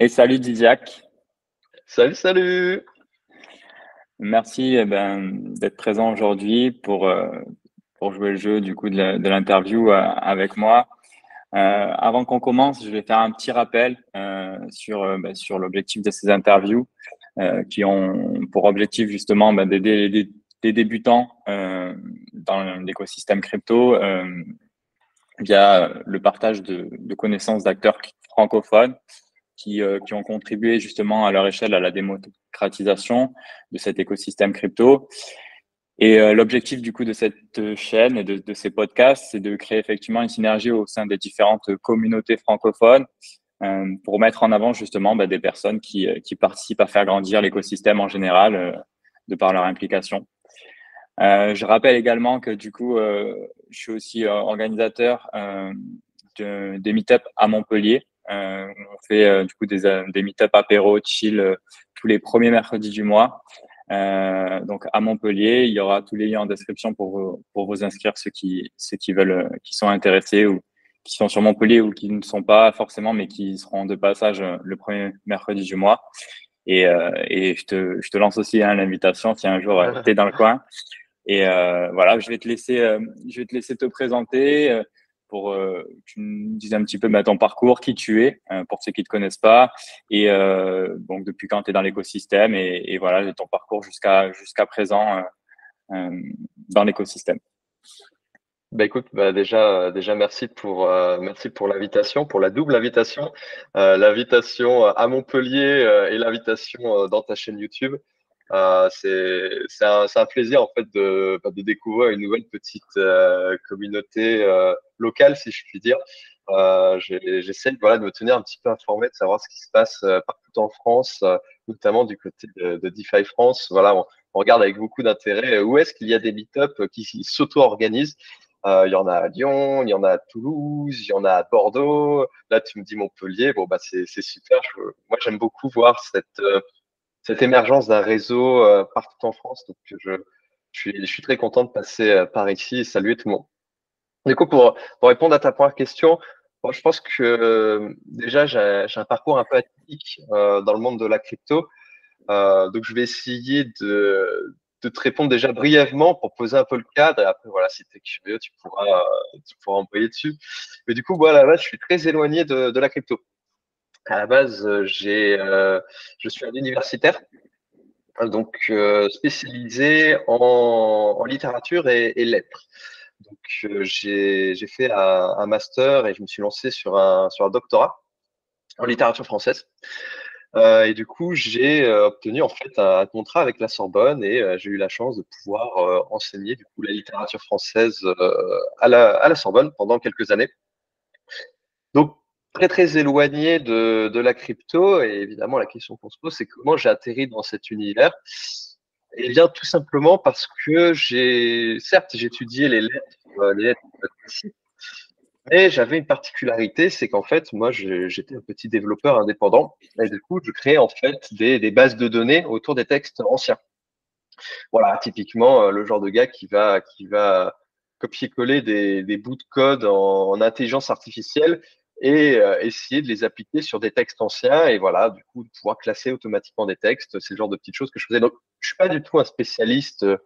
Et salut Didiac. Salut, salut. Merci eh ben, d'être présent aujourd'hui pour, euh, pour jouer le jeu du coup de l'interview euh, avec moi. Euh, avant qu'on commence, je vais faire un petit rappel sur, ben, sur l'objectif de ces interviews qui ont pour objectif justement ben, d'aider les, des débutants dans l'écosystème crypto via le partage de, de connaissances d'acteurs francophones qui, euh, qui, ont contribué justement à leur échelle à la démocratisation de cet écosystème crypto. Et euh, l'objectif du coup de cette chaîne et de, ces podcasts, c'est de créer effectivement une synergie au sein des différentes communautés francophones euh, pour mettre en avant justement bah, des personnes qui, participent à faire grandir l'écosystème en général de par leur implication. je rappelle également que du coup, je suis aussi organisateur de, des meet à Montpellier on fait euh, du coup des, euh, des meet-up apéro, chill tous les premiers mercredis du mois. donc à Montpellier, il y aura tous les liens en description pour vous, pour vous inscrire ceux qui, ceux qui veulent, qui sont intéressés ou qui sont sur Montpellier ou qui ne sont pas forcément, mais qui seront de passage le premier mercredi du mois. Et, et je, te, je te lance aussi hein, l'invitation si un jour tu es dans le coin. Et voilà, je vais te laisser, je vais te laisser te présenter pour euh, que tu nous dises un petit peu bah, ton parcours, qui tu es, euh, pour ceux qui ne te connaissent pas, et euh, donc depuis quand tu es dans l'écosystème, et, et, voilà, ton parcours jusqu'à jusqu'à présent dans l'écosystème. Bah écoute, bah déjà, déjà merci pour merci pour l'invitation, pour la double invitation, l'invitation à Montpellier et l'invitation dans ta chaîne YouTube. Euh, c'est un, plaisir en fait de, bah, de découvrir une nouvelle petite euh, communauté euh, locale, si je puis dire. Euh, J'essaie voilà, de me tenir un petit peu informé, de savoir ce qui se passe partout en France, notamment du côté de, de DeFi France. Voilà, on, regarde avec beaucoup d'intérêt où est-ce qu'il y a des meet-up qui s'auto-organisent. Il y en a à Lyon, il y en a à Toulouse, il y en a à Bordeaux. Là, tu me dis Montpellier. Bon, bah, c'est super. Moi, j'aime beaucoup voir cette, cette émergence d'un réseau euh, partout en France. Donc, je, je, suis, je suis très content de passer euh, par ici et saluer tout le monde. Du coup, pour, pour répondre à ta première question, moi, je pense que euh, déjà, j'ai un parcours un peu atypique euh, dans le monde de la crypto. Euh, donc, je vais essayer de, de te répondre déjà brièvement pour poser un peu le cadre. Et après, voilà, si tu es curieux, tu pourras, tu pourras envoyer dessus. Mais du coup, voilà, là, je suis très éloigné de, de la crypto à la base, euh, euh, je suis un universitaire, donc euh, spécialisé en, littérature et, lettres. Donc j'ai, fait un, master et je me suis lancé sur un, doctorat en littérature française. et du coup, j'ai obtenu en fait un, contrat avec la Sorbonne et j'ai eu la chance de pouvoir enseigner du coup la littérature française à la Sorbonne pendant quelques années. Très très éloigné de, de, la crypto. Et évidemment la question qu'on se pose c'est comment j'ai atterri dans cet univers. Eh bien tout simplement parce que j'ai certes j'ai étudié les lettres euh, les lettres mais j'avais une particularité c'est qu'en fait moi j'étais un petit développeur indépendant. Et du coup je créais en fait des, des bases de données autour des textes anciens. Voilà typiquement euh, le genre de gars qui va qui va copier-coller des, des, bouts de code en intelligence artificielle et euh, essayer de les appliquer sur des textes anciens et voilà, du coup, de pouvoir classer automatiquement des textes. C'est le genre de petites choses que je faisais. Donc, je suis pas du tout un spécialiste euh,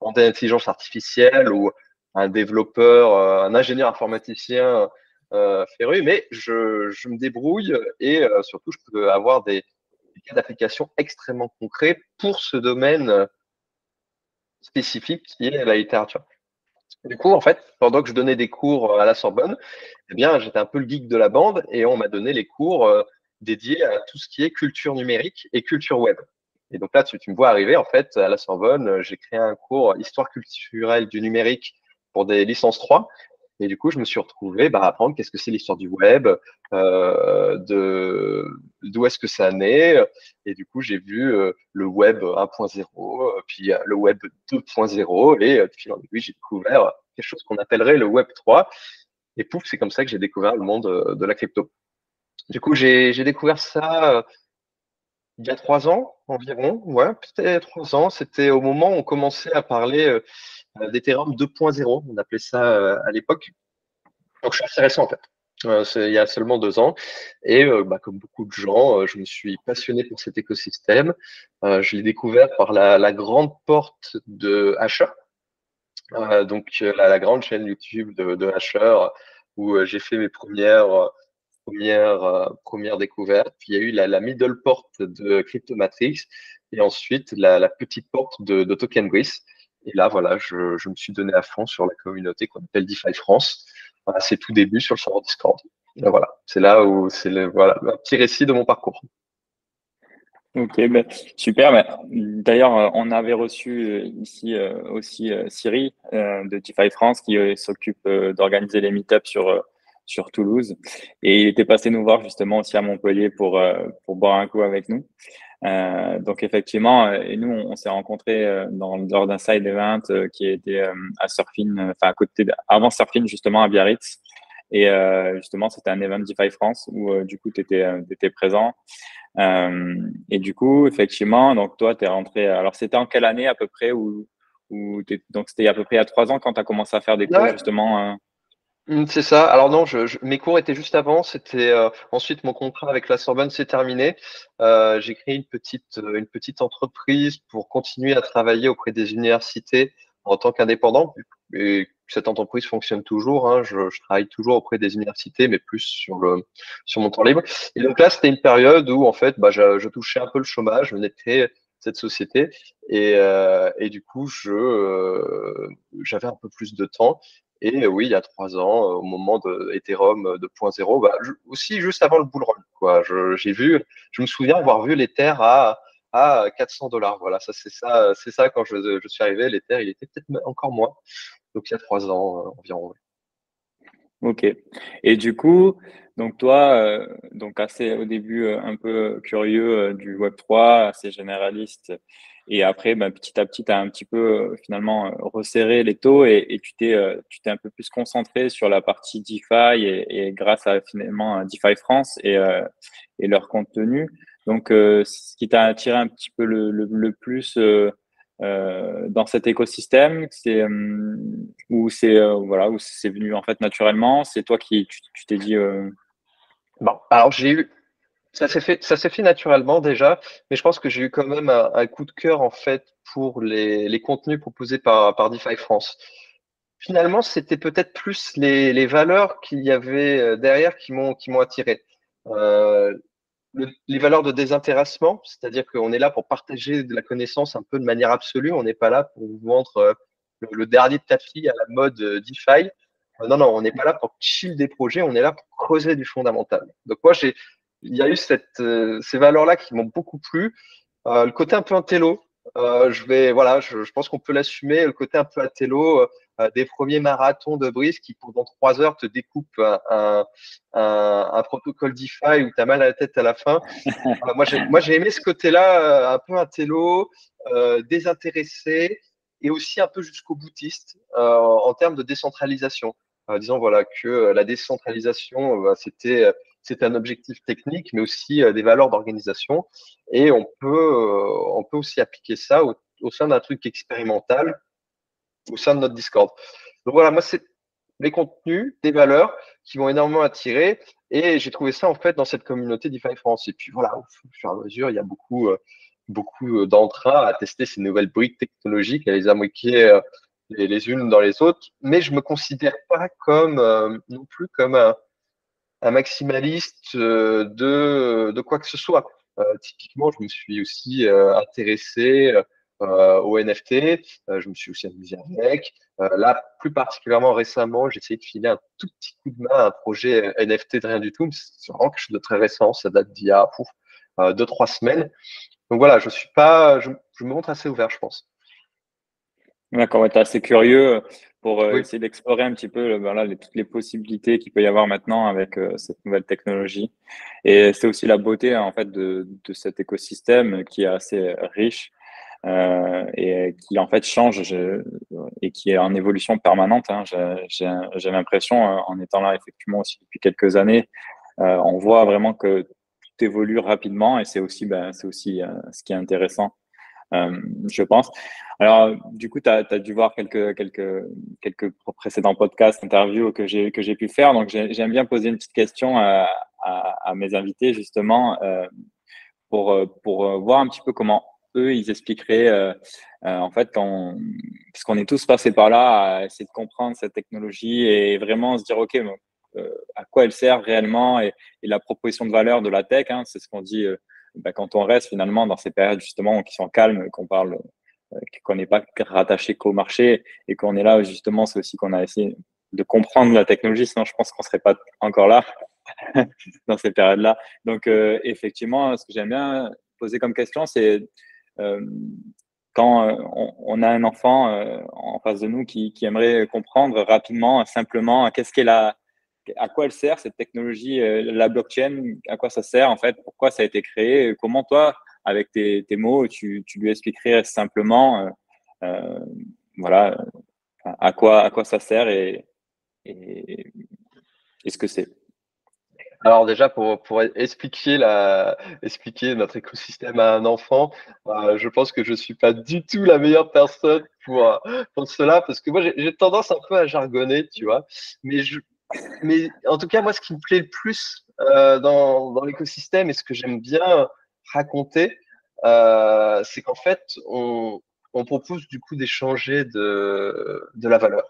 en intelligence artificielle ou un développeur, euh, un ingénieur informaticien euh, féru, mais je, me débrouille et surtout, je peux avoir des, des cas d'application extrêmement concrets pour ce domaine spécifique qui est la littérature. Du coup, en fait, pendant que je donnais des cours à la Sorbonne, eh bien, j'étais un peu le geek de la bande et on m'a donné les cours euh, dédiés à tout ce qui est culture numérique et culture web. Et donc là, tu, me vois arriver, en fait, à la Sorbonne, j'ai créé un cours histoire culturelle du numérique pour des licences 3. Et du coup, je me suis retrouvé bah, à apprendre qu'est-ce que c'est l'histoire du web, euh, de d'où est-ce que ça naît. Et du coup, j'ai vu euh, le web 1.0, euh, puis euh, le web 2.0, et de fil en aiguille, j'ai découvert quelque chose qu'on appellerait le web 3. Et pouf, c'est comme ça que j'ai découvert le monde de la crypto. Du coup, j'ai découvert ça il y a trois ans environ, ouais, peut-être trois ans. C'était au moment où on commençait à parler d'Ethereum 2.0, on appelait ça à l'époque. Donc, je suis assez en fait. Il y a seulement deux ans. Et bah, comme beaucoup de gens, je me suis passionné pour cet écosystème. je l'ai découvert par la, grande porte de Asher, donc la, grande chaîne YouTube de, de où j'ai fait mes premières première, découverte. Puis il y a eu la, middle porte de Cryptomatrix et ensuite la, petite porte de, de TokenBris. Et là, voilà, je, je, me suis donné à fond sur la communauté qu'on appelle DeFi France. C'est tout début sur le serveur Discord. voilà, c'est là où c'est le, voilà, un petit récit de mon parcours. Ok, ben, super. Ben, d'ailleurs, on avait reçu euh, ici euh, aussi euh, Siri de DeFi France qui s'occupe d'organiser les meetups sur sur Toulouse. Et il était passé nous voir justement aussi à Montpellier pour, euh, pour boire un coup avec nous. Euh, donc effectivement, euh, et nous, on, s'est rencontrés dans, lors d'un side event qui était à Surfin, enfin à côté, avant Surfin justement à Biarritz. Et justement, c'était un event DeFi France où du coup, tu étais, étais, présent. et du coup, effectivement, donc toi, tu es rentré. Alors, c'était en quelle année à peu près où, où Donc, c'était à peu près à trois ans quand tu as commencé à faire des cours justement c'est ça. Alors non, je, mes cours étaient juste avant. C'était euh, ensuite mon contrat avec la Sorbonne s'est terminé. Euh, j'ai créé une petite euh, une petite entreprise pour continuer à travailler auprès des universités en tant qu'indépendant. Et cette entreprise fonctionne toujours. Hein. Je, je, travaille toujours auprès des universités, mais plus sur le sur mon temps libre. Et donc là, c'était une période où en fait, bah, je, je touchais un peu le chômage. Je venais de créer cette société et, euh, et du coup, je j'avais un peu plus de temps et oui, il y a trois ans, euh, au moment de Ethereum 2.0, bah, aussi juste avant le bull run, quoi. J'ai vu, je me souviens avoir vu l'Ether à à 400 dollars. Voilà, ça c'est ça, c'est ça quand je, je, suis arrivé, l'Ether il était peut-être encore moins. Donc il y a trois ans euh, environ. Ok. Et du coup, donc toi, euh, donc assez au début un peu curieux du Web 3, assez généraliste et après, ben, petit à petit, tu as un petit peu euh, finalement euh, resserré les taux et, et tu t'es euh, tu t'es un peu plus concentré sur la partie DeFi et, et grâce à finalement DeFi France et, et leur contenu. Donc, ce qui t'a attiré un petit peu le, le, le plus dans cet écosystème, c'est où c'est voilà où c'est venu en fait naturellement. C'est toi qui tu t'es dit. Bon, alors j'ai eu ça s'est fait, ça s'est fait naturellement déjà, mais je pense que j'ai eu quand même un, coup de cœur en fait pour les, les contenus proposés par, par DeFi France. Finalement, c'était peut-être plus les, les valeurs qu'il y avait euh, derrière qui m'ont qui m'ont attiré. Euh, les valeurs de désintéressement, c'est-à-dire qu'on est là pour partager de la connaissance un peu de manière absolue. On n'est pas là pour vous vendre euh, le, dernier tapis à la mode euh, DeFi. Non, non, on n'est pas là pour chill des projets, on est là pour creuser du fondamental. Donc moi, j'ai il y a eu cette, euh, ces valeurs-là qui m'ont beaucoup plu. Euh, le côté un peu intello, euh, je vais, voilà, je, je pense qu'on peut l'assumer. Le côté un peu intello, euh, des premiers marathons de Brice qui pendant trois heures te découpent un, un, un protocole DeFi où tu as mal à la tête à la fin. moi, j'ai, moi, j'ai aimé ce côté-là, un peu intello, désintéressé et aussi un peu jusqu'au boutiste en termes de décentralisation. disons voilà que la décentralisation, bah, c'était c'est un objectif technique, mais aussi euh, des valeurs d'organisation. Et on peut, euh, on peut aussi appliquer ça au, sein d'un truc expérimental, au sein de notre Discord. Donc voilà, moi, c'est les contenus, des valeurs qui vont énormément attirer. Et j'ai trouvé ça, en fait, dans cette communauté DeFi France. Et puis voilà, au fur et à mesure, il y a beaucoup, euh, beaucoup d'entrain à tester ces nouvelles briques technologiques, à les amériquer les, unes dans les autres. Mais je me considère pas comme, non plus comme un, un maximaliste euh, de, quoi que ce soit. Euh, typiquement, je me suis aussi euh, intéressé au NFT, je me suis aussi amusé avec. là, plus particulièrement récemment, j'ai essayé de filer un tout petit coup de main à un projet NFT de rien du tout, mais c'est vraiment quelque chose de très récent, ça date d'il y a deux, trois semaines. Donc voilà, je suis pas, je, je me montre assez ouvert, je pense. D'accord, tu es assez curieux pour euh, essayer d'explorer un petit peu voilà, les, toutes les possibilités qu'il peut y avoir maintenant avec euh, cette nouvelle technologie. Et c'est aussi la beauté en fait de, de, cet écosystème qui est assez riche euh, et qui en fait change et qui est en évolution permanente. Hein. J'ai l'impression, euh, en étant là effectivement aussi depuis quelques années, on voit vraiment que tout évolue rapidement et c'est aussi, ben, c'est aussi ce qui est intéressant. Je pense. Alors, du coup, tu as, dû voir quelques, précédents podcasts, interviews que j'ai, pu faire. Donc, j'aime bien poser une petite question à, à, mes invités, justement, pour, pour voir un petit peu comment eux, ils expliqueraient, en fait, quand, puisqu'on est tous passés par là, à essayer de comprendre cette technologie et vraiment se dire, OK, à quoi elle sert réellement et, la proposition de valeur de la tech, hein, c'est ce qu'on dit bah, quand on reste finalement dans ces périodes justement qui sont calmes, qu'on parle, euh, qu'on n'est pas rattaché qu'au marché et qu'on est là justement, c'est aussi qu'on a essayé de comprendre la technologie, sinon je pense qu'on serait pas encore là dans ces périodes-là. Donc euh, effectivement, ce que j'aime bien poser comme question, c'est euh, quand on, a un enfant en face de nous qui, qui aimerait comprendre rapidement, simplement, qu'est-ce qu'est la, à quoi elle sert cette technologie, euh, la blockchain, à quoi ça sert en fait, pourquoi ça a été créé, comment toi, avec tes, mots, tu, lui expliquerais simplement, euh, euh, voilà, à quoi, à quoi ça sert et, et, ce que c'est. Alors déjà, pour, expliquer notre écosystème à un enfant, je pense que je ne suis pas du tout la meilleure personne pour, pour cela, parce que moi, j'ai tendance un peu à jargonner, tu vois. Mais je, mais en tout cas, moi, ce qui me plaît le plus euh, dans, l'écosystème et ce que j'aime bien raconter, euh, c'est qu'en fait, on, propose du coup d'échanger de, la valeur,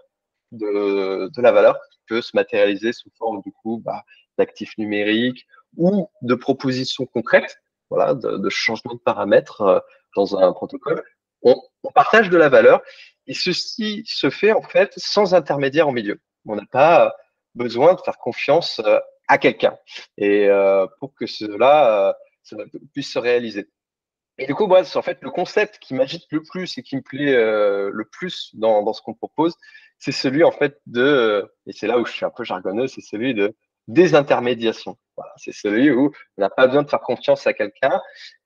de, la valeur qui peut se matérialiser sous forme du coup bah, d'actifs numériques ou de propositions concrètes, voilà, de, de changement de paramètres euh, dans un protocole. On, on, partage de la valeur et ceci se fait en fait sans intermédiaire au milieu. On n'a pas besoin de faire confiance euh, à quelqu'un et euh, pour que cela, euh, puisse se réaliser. Et du coup, moi, c'est en fait le concept qui m'agite le plus et qui me plaît le plus dans, ce qu'on propose, c'est celui en fait de, et c'est là où je suis un peu jargonneux, c'est celui de désintermédiation. C'est celui où on n'a pas besoin de faire confiance à quelqu'un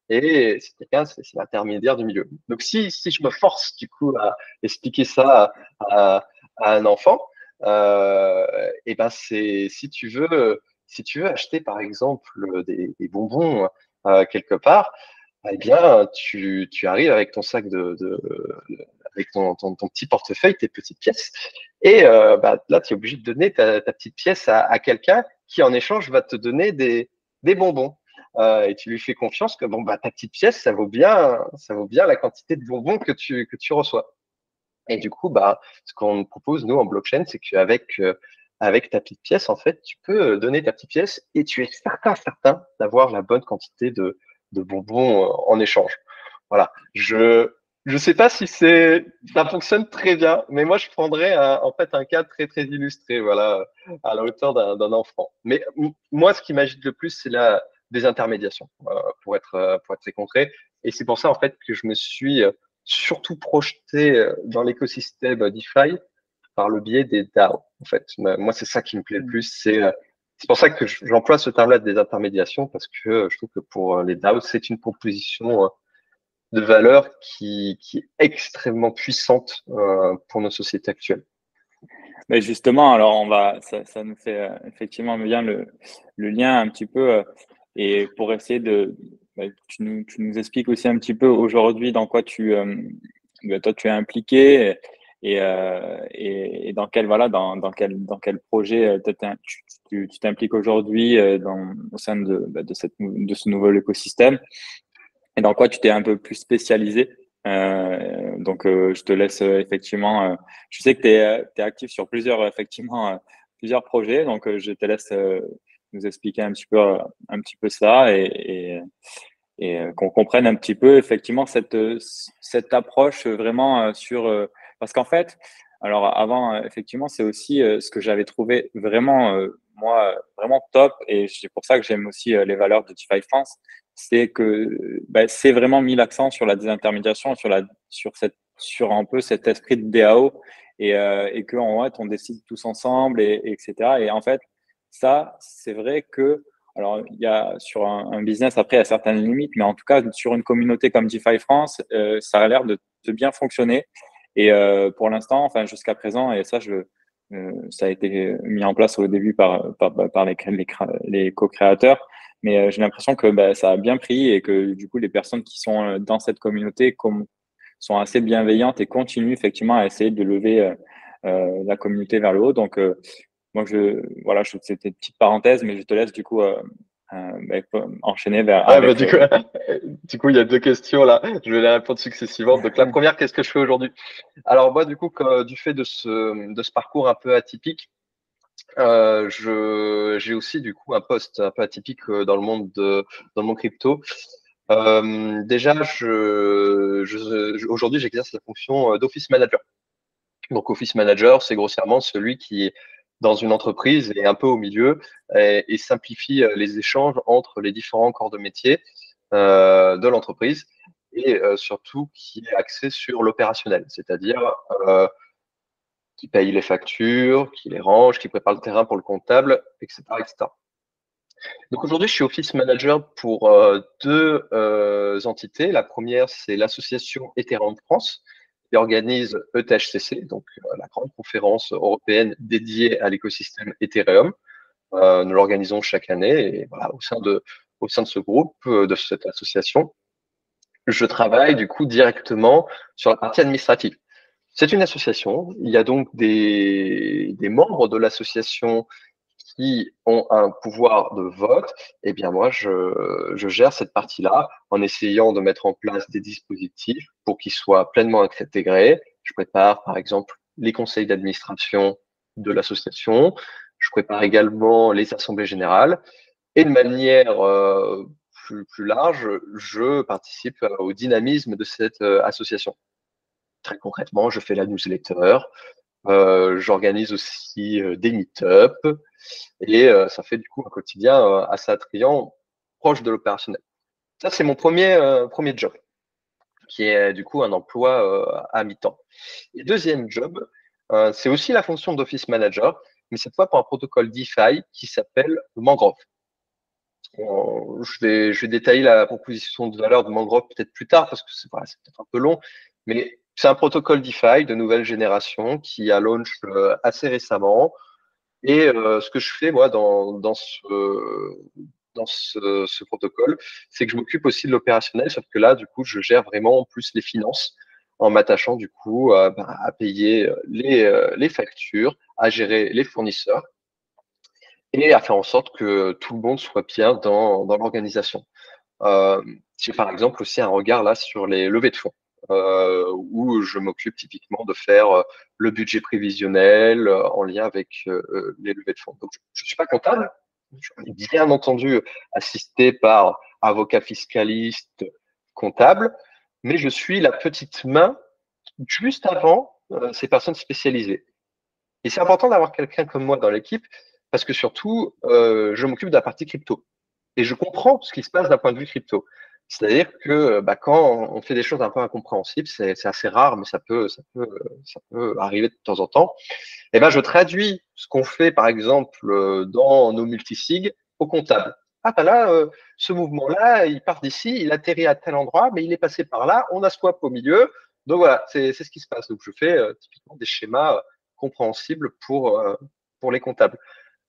et c'est quelqu'un, c'est l'intermédiaire du milieu. Donc si, si je me force du coup à expliquer ça à, un enfant, et ben c'est si tu veux si tu veux acheter par exemple des, bonbons euh, quelque part, eh bien tu, tu arrives avec ton sac de, de avec ton, ton, petit portefeuille, tes petites pièces, et euh, bah, là tu es obligé de donner ta, ta petite pièce à, à quelqu'un qui en échange va te donner des, des bonbons. Euh, et tu lui fais confiance que bon bah ta petite pièce ça vaut bien ça vaut bien la quantité de bonbons que tu que tu reçois. Et du coup, bah, ce qu'on propose, nous, en blockchain, c'est qu'avec euh, avec ta petite pièce, en fait, tu peux euh, donner ta petite pièce et tu es certain, certain d'avoir la bonne quantité de, de bonbons euh, en échange. Voilà. Je je sais pas si c'est ça fonctionne très bien, mais moi je prendrais en fait un cas très très illustré, voilà, à la hauteur d'un enfant. Mais moi, ce qui m'agite le plus, c'est la désintermédiation, pour être pour être très concret. Et c'est pour ça en fait que je me suis surtout projeté euh, dans l'écosystème DeFi par le biais des DAO. En fait, moi, c'est ça qui me plaît le mm. plus. C'est euh, c'est pour ça que j'emploie ce terme-là des intermédiations parce que euh, je trouve que pour les DAO, c'est une proposition de valeur qui, qui est extrêmement puissante pour nos sociétés actuelles. Mais justement, alors on va, ça, ça nous fait effectivement bien le, le, lien un petit peu et pour essayer de, tu, nous, tu, nous, expliques aussi un petit peu aujourd'hui dans quoi tu, euh, bah, toi, tu es impliqué et, euh, et, et, dans quel voilà dans, dans quel dans quel projet euh, tu t'impliques aujourd'hui au sein de, bah, de cette de ce nouvel écosystème et dans quoi tu t'es un peu plus spécialisé euh, donc je te laisse effectivement je sais que tu es, es, actif sur plusieurs effectivement plusieurs projets donc je te laisse nous expliquer un petit peu, un petit peu ça et, et, euh, qu'on comprenne un petit peu effectivement cette, cette approche vraiment euh, sur. Euh, parce qu'en fait, alors avant, effectivement, c'est aussi ce que j'avais trouvé vraiment, moi, vraiment top et c'est pour ça que j'aime aussi les valeurs de DeFi France. C'est que bah, c'est vraiment mis l'accent sur la désintermédiation, sur, la, sur, cette, sur un peu cet esprit de DAO et, et qu'en fait, on décide tous ensemble, et, et, etc. Et en fait, ça, c'est vrai que, alors, il y a sur un, business, après, il y a certaines limites, mais en tout cas, sur une communauté comme DeFi France, euh, ça a l'air de, bien fonctionner. Et euh, pour l'instant, enfin, jusqu'à présent, et ça, euh, ça a été mis en place au début par, par les, co-créateurs, Mais j'ai l'impression que bah, ça a bien pris et que du coup, les personnes qui sont dans cette communauté sont assez bienveillantes et continuent effectivement à essayer de lever la communauté vers le haut. Donc, je, voilà, c'était une petite parenthèse, mais je te laisse du coup euh, enchaîner vers. Ah, bah, du, coup, du, coup, il y a deux questions là. Je vais les répondre successivement. Donc, la première, qu'est-ce que je fais aujourd'hui? Alors, moi, du coup, du fait de ce, de ce parcours un peu atypique, euh, j'ai aussi du coup un poste un peu atypique euh, dans le monde de, dans le monde crypto. Euh, déjà, je, je aujourd'hui, j'exerce la fonction d'office manager. Donc, office manager, c'est grossièrement celui qui dans une entreprise et un peu au milieu et, simplifie euh, les échanges entre les différents corps de métier euh, de l'entreprise et euh, surtout qui est axé sur l'opérationnel, c'est-à-dire qui paye les factures, qui les range, qui prépare le terrain pour le comptable, etc. Donc aujourd'hui, je suis office manager pour deux entités. La première, c'est l'association Ethereum France, qui organise ETHCC, donc euh, la grande conférence européenne dédiée à l'écosystème Ethereum. Euh, nous l'organisons chaque année et voilà, au sein de au sein de ce groupe, euh, de cette association, je travaille du coup directement sur la partie administrative. C'est une association. Il y a donc des, des membres de l'association qui ont un pouvoir de vote, eh bien moi, je, je gère cette partie-là en essayant de mettre en place des dispositifs pour qu'ils soient pleinement intégrés. Je prépare, par exemple, les conseils d'administration de l'association. Je prépare également les assemblées générales. Et de manière euh, plus, plus, large, je participe au dynamisme de cette euh, association. Très concrètement, je fais la newsletter, euh, j'organise aussi euh, des meet-up et euh, ça fait du coup un quotidien assez attrayant, proche de l'opérationnel. Ça, c'est mon premier, premier job, qui est du coup un emploi à mi-temps. Et deuxième job, c'est aussi la fonction d'office manager, mais cette fois pour un protocole DeFi qui s'appelle Mangrove. je, vais, détailler la proposition de valeur de Mangrove peut-être plus tard parce que c'est peut-être un peu long, mais c'est un protocole DeFi de nouvelle génération qui a launch euh, assez récemment. Et euh, ce que je fais, moi, dans, dans ce, dans ce, protocole, c'est que je m'occupe aussi de l'opérationnel, sauf que là, du coup, je gère vraiment plus les finances en m'attachant, du coup, à, bah, à payer les, euh, les factures, à gérer les fournisseurs et à faire en sorte que tout le monde soit bien dans, dans l'organisation. J'ai par exemple aussi un regard là sur les levées de fonds euh, où je m'occupe typiquement de faire euh, le budget prévisionnel euh, en lien avec les levées de fonds. Donc, je ne suis pas comptable, je suis bien entendu assisté par avocat fiscaliste, comptable, mais je suis la petite main juste avant ces personnes spécialisées. Et c'est important d'avoir quelqu'un comme moi dans l'équipe parce que surtout, je m'occupe de la partie crypto et je comprends ce qui se passe d'un point de vue crypto. C'est-à-dire que bah, quand on fait des choses un peu incompréhensibles, c'est assez rare, mais ça peut, arriver de temps en temps. Et eh ben, je traduis ce qu'on fait, par exemple, euh, dans nos multisig au comptable. Ah, bah là, euh, ce mouvement-là, il part d'ici, il atterrit à tel endroit, mais il est passé par là, on a swap au milieu. Donc voilà, c'est ce qui se passe. Donc je fais euh, typiquement des schémas compréhensibles pour les comptables.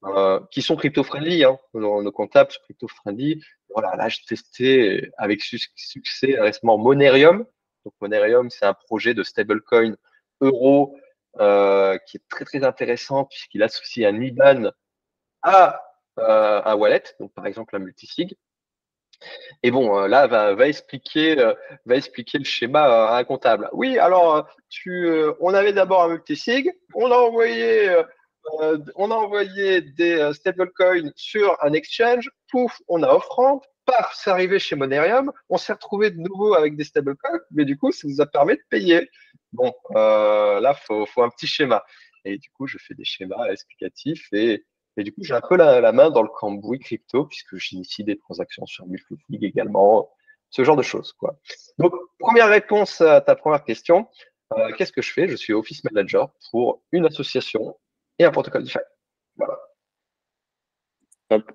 Euh, qui sont crypto-friendly. Hein. Nos, comptables sont crypto-friendly. Voilà, là, j'ai testé avec succès récemment Monerium. Donc, Monerium, c'est un projet de stablecoin euro euh, qui est très, très intéressant puisqu'il associe un IBAN à euh, un wallet, donc par exemple un multisig. Et bon, euh, là, va, va expliquer, va expliquer le schéma à un comptable. Oui, alors, tu, on avait d'abord un multisig, on a envoyé euh, on a envoyé des euh, stablecoins sur un exchange, pouf, on a offrande, paf, c'est arrivé chez Monerium, on s'est retrouvé de nouveau avec des stablecoins, mais du coup, ça nous a permis de payer. Bon, euh, là, faut, faut un petit schéma. Et du coup, je fais des schémas explicatifs et, du coup, j'ai un peu la, la, main dans le cambouis crypto puisque j'initie des transactions sur Multifig également, ce genre de choses, quoi. Donc, première réponse à ta première question. Qu'est-ce que je fais? Je suis office manager pour une association et un protocole DeFi. Voilà. Top.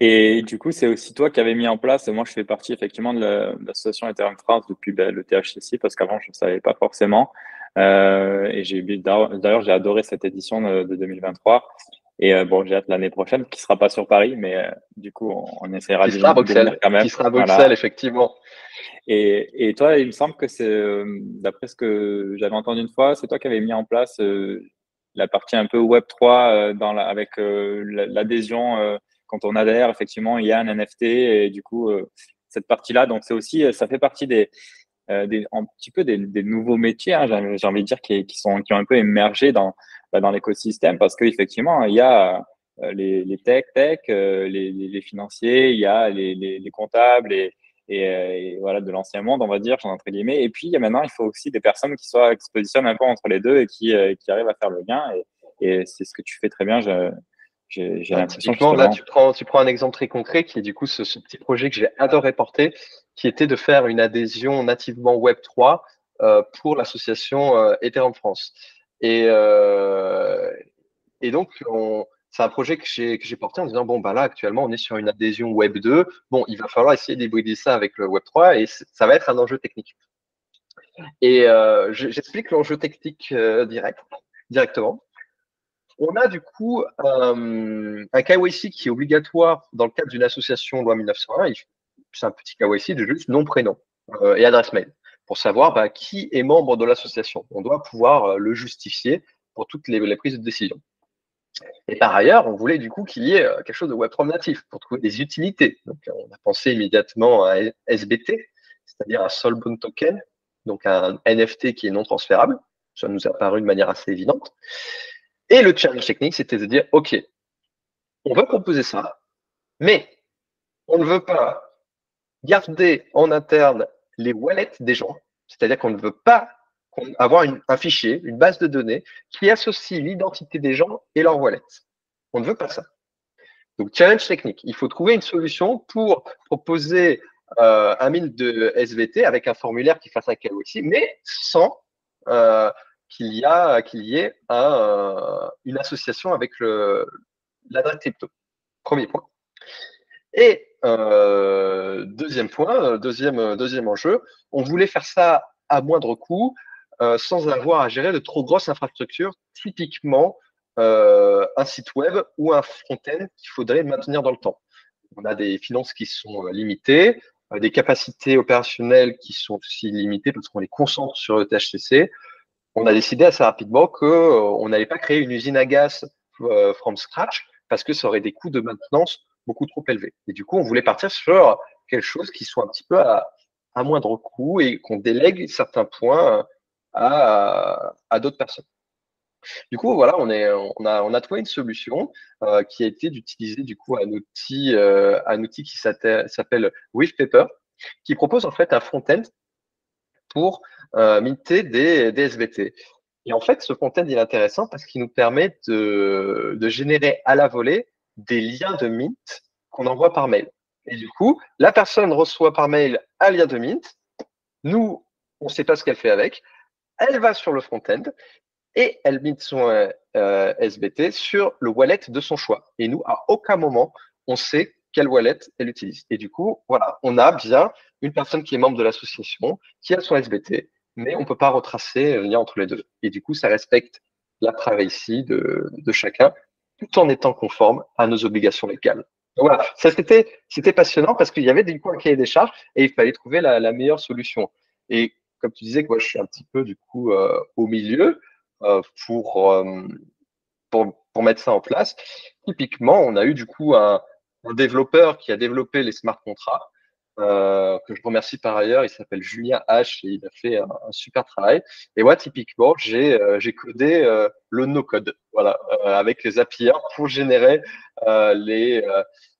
Et du coup, c'est aussi toi qui avais mis en place, moi je fais partie effectivement de l'association Ethereum France depuis ben, le THCC parce qu'avant je ne savais pas forcément. Euh, et j'ai d'ailleurs j'ai adoré cette édition de, de 2023. Et bon, j'ai hâte l'année prochaine, qui sera pas sur Paris, mais du coup, on, essaiera de, sera Bruxelles, quand même. Qui sera Bruxelles, effectivement. Et, et, toi, il me semble que c'est, d'après ce que j'avais entendu une fois, c'est toi qui avais mis en place la partie un peu Web 3 dans la, avec l'adhésion. quand on adhère, effectivement, il y a un NFT et du coup, cette partie-là. Donc, c'est aussi, ça fait partie des, euh, un petit peu des, nouveaux métiers, hein, j'ai envie de dire, qui, sont, qui ont un peu émergé dans, bah, dans l'écosystème parce qu'effectivement, il y a euh, les, les tech, tech, euh, les, les, financiers, il y a les, les comptables et, et, voilà, de l'ancien monde, on va dire, entre guillemets. Et puis, maintenant, il faut aussi des personnes qui, soient, qui se positionnent un peu entre les deux et qui, qui arrivent à faire le lien. Et, et c'est ce que tu fais très bien. Je, j'ai l'impression là, tu prends, tu prends un exemple très concret qui est du coup ce, ce petit projet que j'ai adoré porter, qui était de faire une adhésion nativement Web3 euh, pour l'association euh, Ethereum France. Et, euh, et donc, c'est un projet que j'ai porté en disant bon, bah là, actuellement, on est sur une adhésion Web 2. Bon, il va falloir essayer d'hybrider ça avec le Web 3 et ça va être un enjeu technique. Et euh, j'explique l'enjeu technique euh, direct, directement. On a du coup euh, un KYC qui est obligatoire dans le cadre d'une association loi 1901. C'est un petit KYC de juste nom, prénom et adresse mail pour savoir bah, qui est membre de l'association. On doit pouvoir le justifier pour toutes les, prises de décision. Et par ailleurs, on voulait du coup qu'il y ait quelque chose de Web3 natif pour trouver des utilités. Donc, on a pensé immédiatement à SBT, c'est-à-dire un Soulbound Token, donc un NFT qui est non transférable. Ça nous a paru de manière assez évidente. Et le challenge technique, c'était de dire, OK, on va proposer ça, mais on ne veut pas garder en interne les wallets des gens, c'est-à-dire qu'on ne veut pas avoir un fichier, une base de données qui associe l'identité des gens et leur wallet. On ne veut pas ça. Donc, challenge technique. Il faut trouver une solution pour proposer euh, un mine de SVT avec un formulaire qui fasse un KYC, mais sans euh, qu'il y, a, qu'il y ait un, une association avec l'adresse crypto. Premier point. Et euh, deuxième point, deuxième, deuxième enjeu, on voulait faire ça à moindre coût, euh, sans avoir à gérer de trop grosses infrastructures, typiquement euh, un site web ou un front-end qu'il faudrait maintenir dans le temps. On a des finances qui sont limitées, des capacités opérationnelles qui sont aussi limitées parce qu'on les concentre sur le THCC on a décidé assez rapidement qu'on euh, n'allait pas créer une usine à gaz euh, from scratch parce que ça aurait des coûts de maintenance beaucoup trop élevés. Et du coup, on voulait partir sur quelque chose qui soit un petit peu à, moindre coût et qu'on délègue certains points à, d'autres personnes. Du coup, voilà, on, a, trouvé une solution euh, qui a été d'utiliser du coup un outil, un outil qui s'appelle Paper, qui propose en fait un front-end pour euh, minter des, des, SBT. Et en fait, ce front-end est intéressant parce qu'il nous permet de, générer à la volée des liens de mint qu'on envoie par mail. Et du coup, la personne reçoit par mail un lien de mint. Nous, on ne sait pas ce qu'elle fait avec. Elle va sur le front-end et elle mint son euh, SBT sur le wallet de son choix. Et nous, à aucun moment, on sait quelle wallet elle utilise. Et du coup, voilà, on a bien une personne qui est membre de l'association, qui a son SBT, mais on ne peut pas retracer le lien entre les deux. Et du coup, ça respecte la privacy de, chacun, tout en étant conforme à nos obligations légales. Voilà, ça c'était passionnant parce qu'il y avait du coup un cahier des charges et il fallait trouver la, meilleure solution. Comme tu disais moi je suis un petit peu du coup euh, au milieu euh, pour, euh, pour pour mettre ça en place. Typiquement, on a eu du coup un, développeur qui a développé les smart contrats, euh, que je remercie par ailleurs. Il s'appelle Julien H et il a fait un, super travail. Et moi, typiquement, j'ai j'ai codé le no-code, voilà, avec les API pour générer les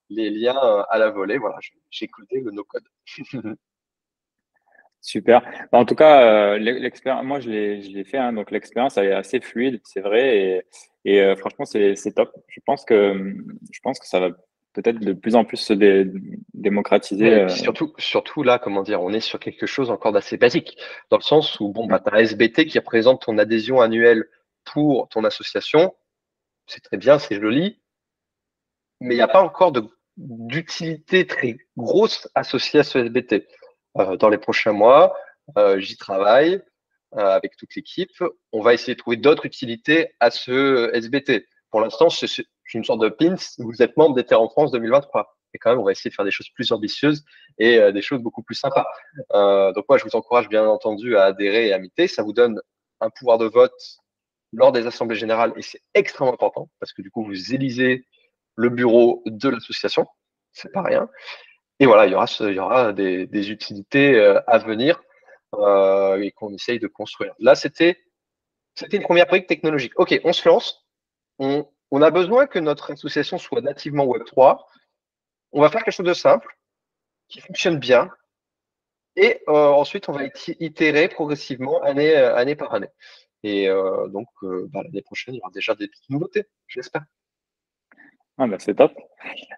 les liens à la volée. Voilà, j'ai codé le no-code. Super. Bah, en tout cas, l'expérience, moi je l'ai fait, hein, donc l'expérience elle est assez fluide, c'est vrai, et, et franchement c'est top. Je pense que je pense que ça va peut-être de plus en plus se démocratiser. Euh. Surtout, surtout là, comment dire, on est sur quelque chose encore d'assez basique, dans le sens où bon, bah, tu as SBT qui représente ton adhésion annuelle pour ton association, c'est très bien, c'est joli, mais il n'y a pas encore d'utilité très grosse associée à ce SBT. Euh, dans les prochains mois, euh, j'y travaille avec toute l'équipe. On va essayer de trouver d'autres utilités à ce SBT. Pour l'instant, une sorte de pins, vous êtes membre d'Ether en France 2023. Et quand même, on va essayer de faire des choses plus ambitieuses et euh, des choses beaucoup plus sympas. Euh, donc moi, je vous encourage bien entendu à adhérer et à miter. Ça vous donne un pouvoir de vote lors des assemblées générales et c'est extrêmement important parce que du coup, vous élisez le bureau de l'association. C'est pas rien. Et voilà, il y aura, des, utilités euh, à venir euh, et qu'on essaye de construire. Là, c'était une première brique technologique. OK, on se lance. On, a besoin que notre association soit nativement Web3. On va faire quelque chose de simple, qui fonctionne bien. Et euh, ensuite, on va itérer progressivement année, par année. Et donc, bah, l'année prochaine, il y aura déjà des petites nouveautés, j'espère. Ah bah, c'est top.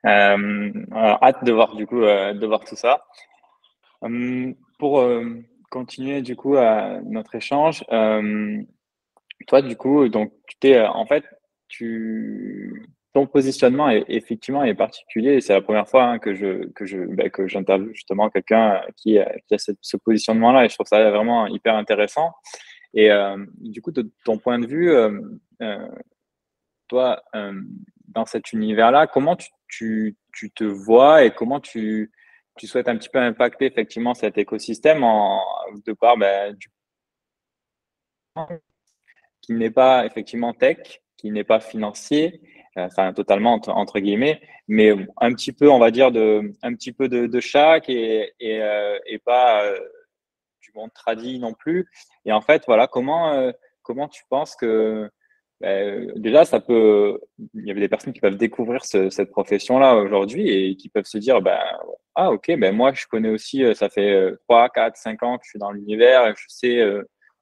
hâte de voir du coup de voir tout ça. Hum, pour continuer du coup à notre échange, toi du coup, donc tu t'es en fait tu ton positionnement est effectivement est particulier. C'est la première fois hein, que je que je bah, que j'interviewe justement quelqu'un qui, qui, a ce, positionnement-là et je trouve ça vraiment hyper intéressant. Et euh, du coup, de ton point de vue, euh, euh, toi, dans cet univers-là, comment tu, tu, tu, te vois et comment tu, tu souhaites un petit peu impacter effectivement cet écosystème en, de part bah, du qui n'est pas effectivement tech, qui n'est pas financier, euh, enfin totalement entre, guillemets, mais un petit peu, on va dire, de, un petit peu de, chaque et, et, euh, et pas euh, du monde tradit non plus. Et en fait, voilà, comment, comment tu penses que ben, déjà, ça peut. Il y avait des personnes qui peuvent découvrir cette profession-là aujourd'hui et qui peuvent se dire ben, Ah, ok, ben moi, je connais aussi, ça fait 3, 4, 5 ans que je suis dans l'univers, je sais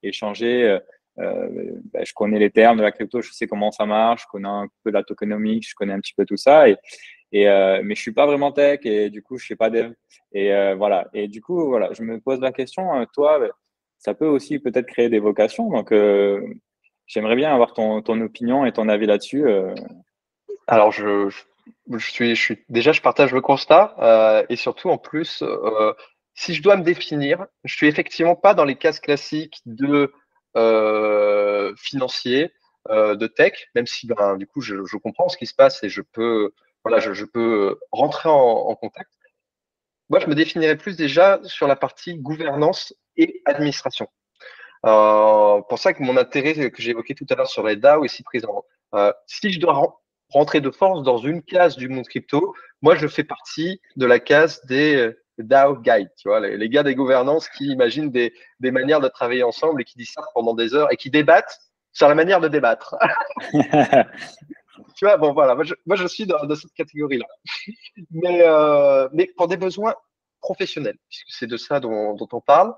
échanger euh, ben, je connais les termes de la crypto, je sais comment ça marche, je connais un peu la tokenomics, je connais un petit peu tout ça. Et, et euh, mais je suis pas vraiment tech et du coup, je sais pas dev. Et euh, voilà. Et du coup, voilà, je me pose la question, toi, ça peut aussi peut-être créer des vocations. Donc, j'aimerais bien avoir ton, opinion et ton avis là-dessus. Alors, je, suis, je suis, déjà, je partage le constat et surtout, en plus, si je dois me définir, je suis effectivement pas dans les cases classiques de euh, financier, euh, de tech, même si ben, du coup je, comprends ce qui se passe et je peux, voilà, je, peux rentrer en, en, contact. Moi, je me définirais plus déjà sur la partie gouvernance et administration. Euh, pour ça que mon intérêt que j'ai évoqué tout à l'heure sur les DAO est si présent. Euh, si je dois rentrer de force dans une case du monde crypto, moi je fais partie de la case des DAO Guide, tu vois, les, gars des gouvernances qui imaginent des, manières de travailler ensemble et qui disent ça pendant des heures et qui débattent sur la manière de débattre. tu vois, bon voilà, moi je, suis dans, cette catégorie-là. mais, euh, mais pour des besoins professionnels, puisque c'est de ça dont on parle,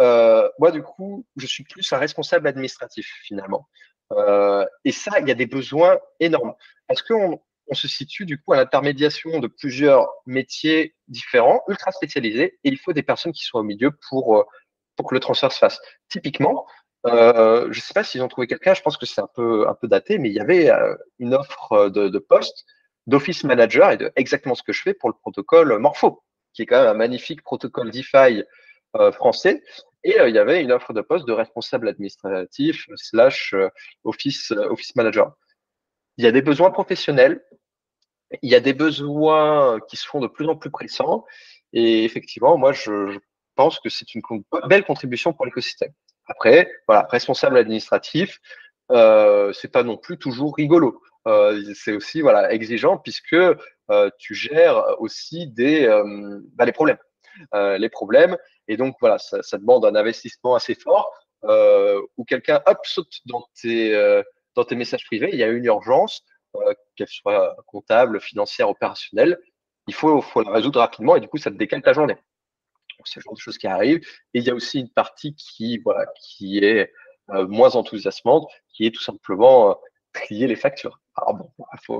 euh, moi du coup, je suis plus un responsable administratif finalement. Euh, et ça, il y a des besoins énormes. Parce qu'on on se situe du coup à l'intermédiation de plusieurs métiers différents, ultra spécialisés, et il faut des personnes qui soient au milieu pour, euh, pour que le transfert se fasse. Typiquement, je ne sais pas s'ils ont trouvé quelqu'un, je pense que c'est un peu, un peu daté, mais il y avait une offre de, de poste d'office manager et de exactement ce que je fais pour le protocole Morpho, qui est quand même un magnifique protocole DeFi français. Et il y avait une offre de poste de responsable administratif slash office, office manager. Il y a des besoins professionnels, il y a des besoins qui se font de plus en plus pressants. Et effectivement, moi, je, pense que c'est une belle contribution pour l'écosystème. Après, voilà, responsable administratif, euh, c'est pas non plus toujours rigolo. Euh, c'est aussi voilà exigeant puisque euh, tu gères aussi des euh, bah, les problèmes, euh, les problèmes. Et donc voilà, ça, demande un investissement assez fort euh, où quelqu'un hop saute dans tes dans tes messages privés, il y a une urgence, euh, qu'elle soit comptable, financière, opérationnelle, il faut, faut, la résoudre rapidement et du coup, ça te décale ta journée. C'est le genre de choses qui arrivent. Et il y a aussi une partie qui, voilà, qui est euh, moins enthousiasmante, qui est tout simplement euh, trier les factures.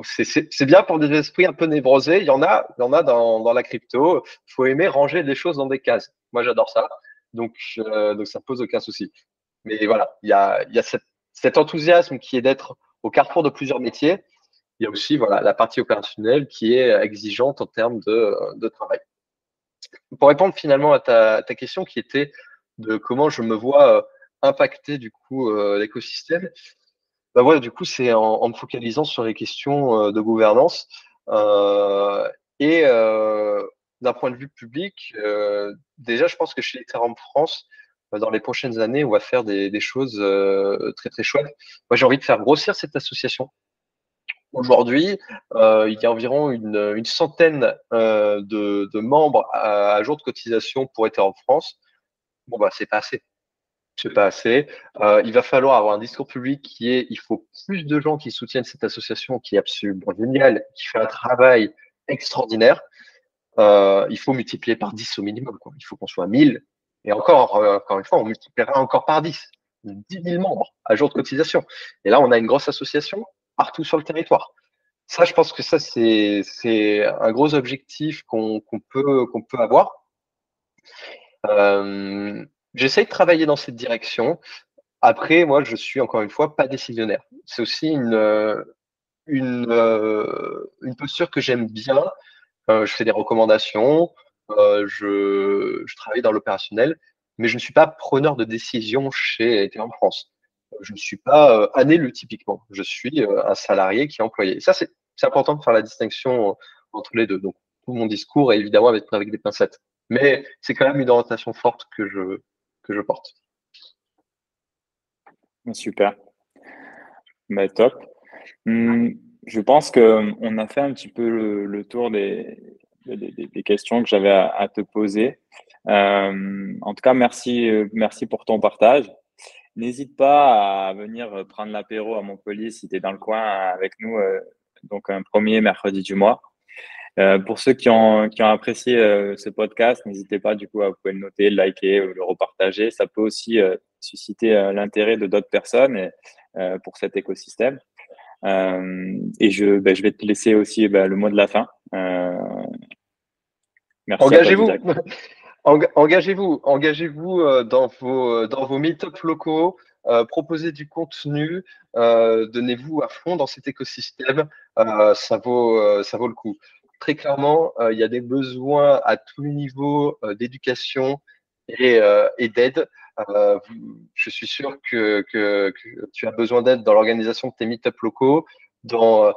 C'est bien pour des esprits un peu névrosés. Il y en a, dans, la crypto. Il faut aimer ranger des choses dans des cases. Moi, j'adore ça. Donc, ça pose aucun souci. Mais voilà, il y a, cet enthousiasme qui est d'être au carrefour de plusieurs métiers, il y a aussi voilà, la partie opérationnelle qui est exigeante en termes de, travail. Pour répondre finalement à ta, ta, question qui était de comment je me vois euh, impacter du coup euh, l'écosystème, bah du coup, c'est en, me focalisant sur les questions de gouvernance. et d'un point de vue public, déjà, je pense que chez Ethereum France, dans les prochaines années, on va faire des, choses très très chouettes. Moi, j'ai envie de faire grossir cette association. Aujourd'hui, euh, il y a environ une, centaine euh, de, membres à, jour de cotisation pour Ethereum France. Bon, bah, c'est pas assez. C'est pas assez. Euh, il va falloir avoir un discours public qui est, il faut plus de gens qui soutiennent cette association qui est absolument géniale, qui fait un travail extraordinaire. Euh, il faut multiplier par 10 au minimum. Quoi. Il faut qu'on soit 1000. Et encore, euh, encore une fois, on multipliera encore par 10. 10 000 membres à jour de cotisation. Et là, on a une grosse association partout sur le territoire. Ça, je pense que ça, c'est un gros objectif qu'on peut, peut avoir. Euh, J'essaie de travailler dans cette direction. Après, moi, je suis encore une fois pas décisionnaire. C'est aussi une, une, euh, une posture que j'aime bien. Euh, je fais des recommandations, euh, je, travaille dans l'opérationnel, mais je ne suis pas preneur de décision chez Ethereum France je ne suis pas euh, un élu typiquement. Je suis euh, un salarié qui est employé. ça, c'est important de faire la distinction euh, entre les deux. Donc, tout mon discours est évidemment avec des pincettes. Mais c'est quand même une orientation forte que je, je porte. Super. Bah, top. Hum, je pense qu'on a fait un petit peu le, tour des, questions que j'avais à, te poser. en tout cas, merci, merci pour ton partage. N'hésite pas à venir euh, prendre l'apéro à Montpellier si tu es dans le coin avec nous, euh, donc un premier mercredi du mois. Euh, pour ceux qui ont, qui ont apprécié ce podcast, n'hésitez pas du coup à vous pouvez le noter, le liker ou le repartager. Ça peut aussi susciter l'intérêt de d'autres personnes pour cet écosystème. et je, ben, je vais te laisser aussi ben, le mot de la fin. merci. Engagez-vous. Engagez-vous, engagez-vous euh, dans vos euh, dans vos meet-up locaux, euh, proposez du contenu, donnez-vous à fond dans cet écosystème, ça vaut ça vaut le coup. Très clairement, il y a des besoins à tous les niveaux d'éducation et, et d'aide. je suis sûr que, tu as besoin d'aide dans l'organisation de tes meet-up locaux, dans,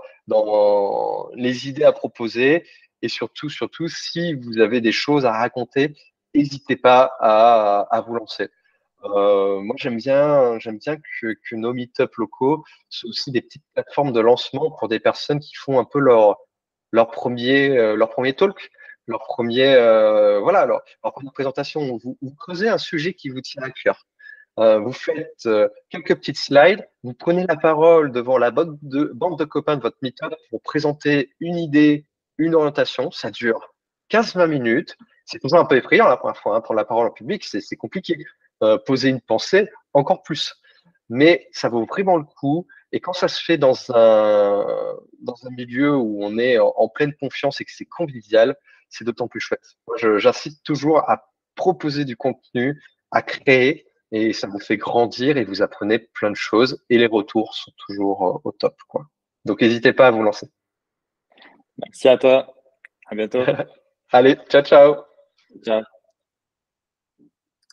les idées à proposer et surtout, surtout, si vous avez des choses à raconter, n'hésitez pas à, vous lancer. Euh, moi, j'aime bien, j'aime bien que, que nos meet-up locaux soient aussi des petites plateformes de lancement pour des personnes qui font un peu leur leur premier euh, leur premier talk, leur euh, voilà leur, première présentation. Vous, vous, creusez un sujet qui vous tient à cœur. Euh, vous faites quelques petites slides, vous prenez la parole devant la bande de, bande de copains de votre meet-up pour présenter une idée, une orientation. Ça dure 15-20 minutes c'est toujours un peu effrayant la première fois, hein, prendre la parole en public, c'est compliqué. Poser une pensée, encore plus. Mais ça vaut vraiment le coup. Et quand ça se fait dans un, dans un milieu où on est en, pleine confiance et que c'est convivial, c'est d'autant plus chouette. J'incite toujours à proposer du contenu, à créer, et ça vous fait grandir et vous apprenez plein de choses. Et les retours sont toujours euh, au top. Quoi. Donc n'hésitez pas à vous lancer. Merci à toi. À bientôt. Allez, ciao, ciao. Ciao.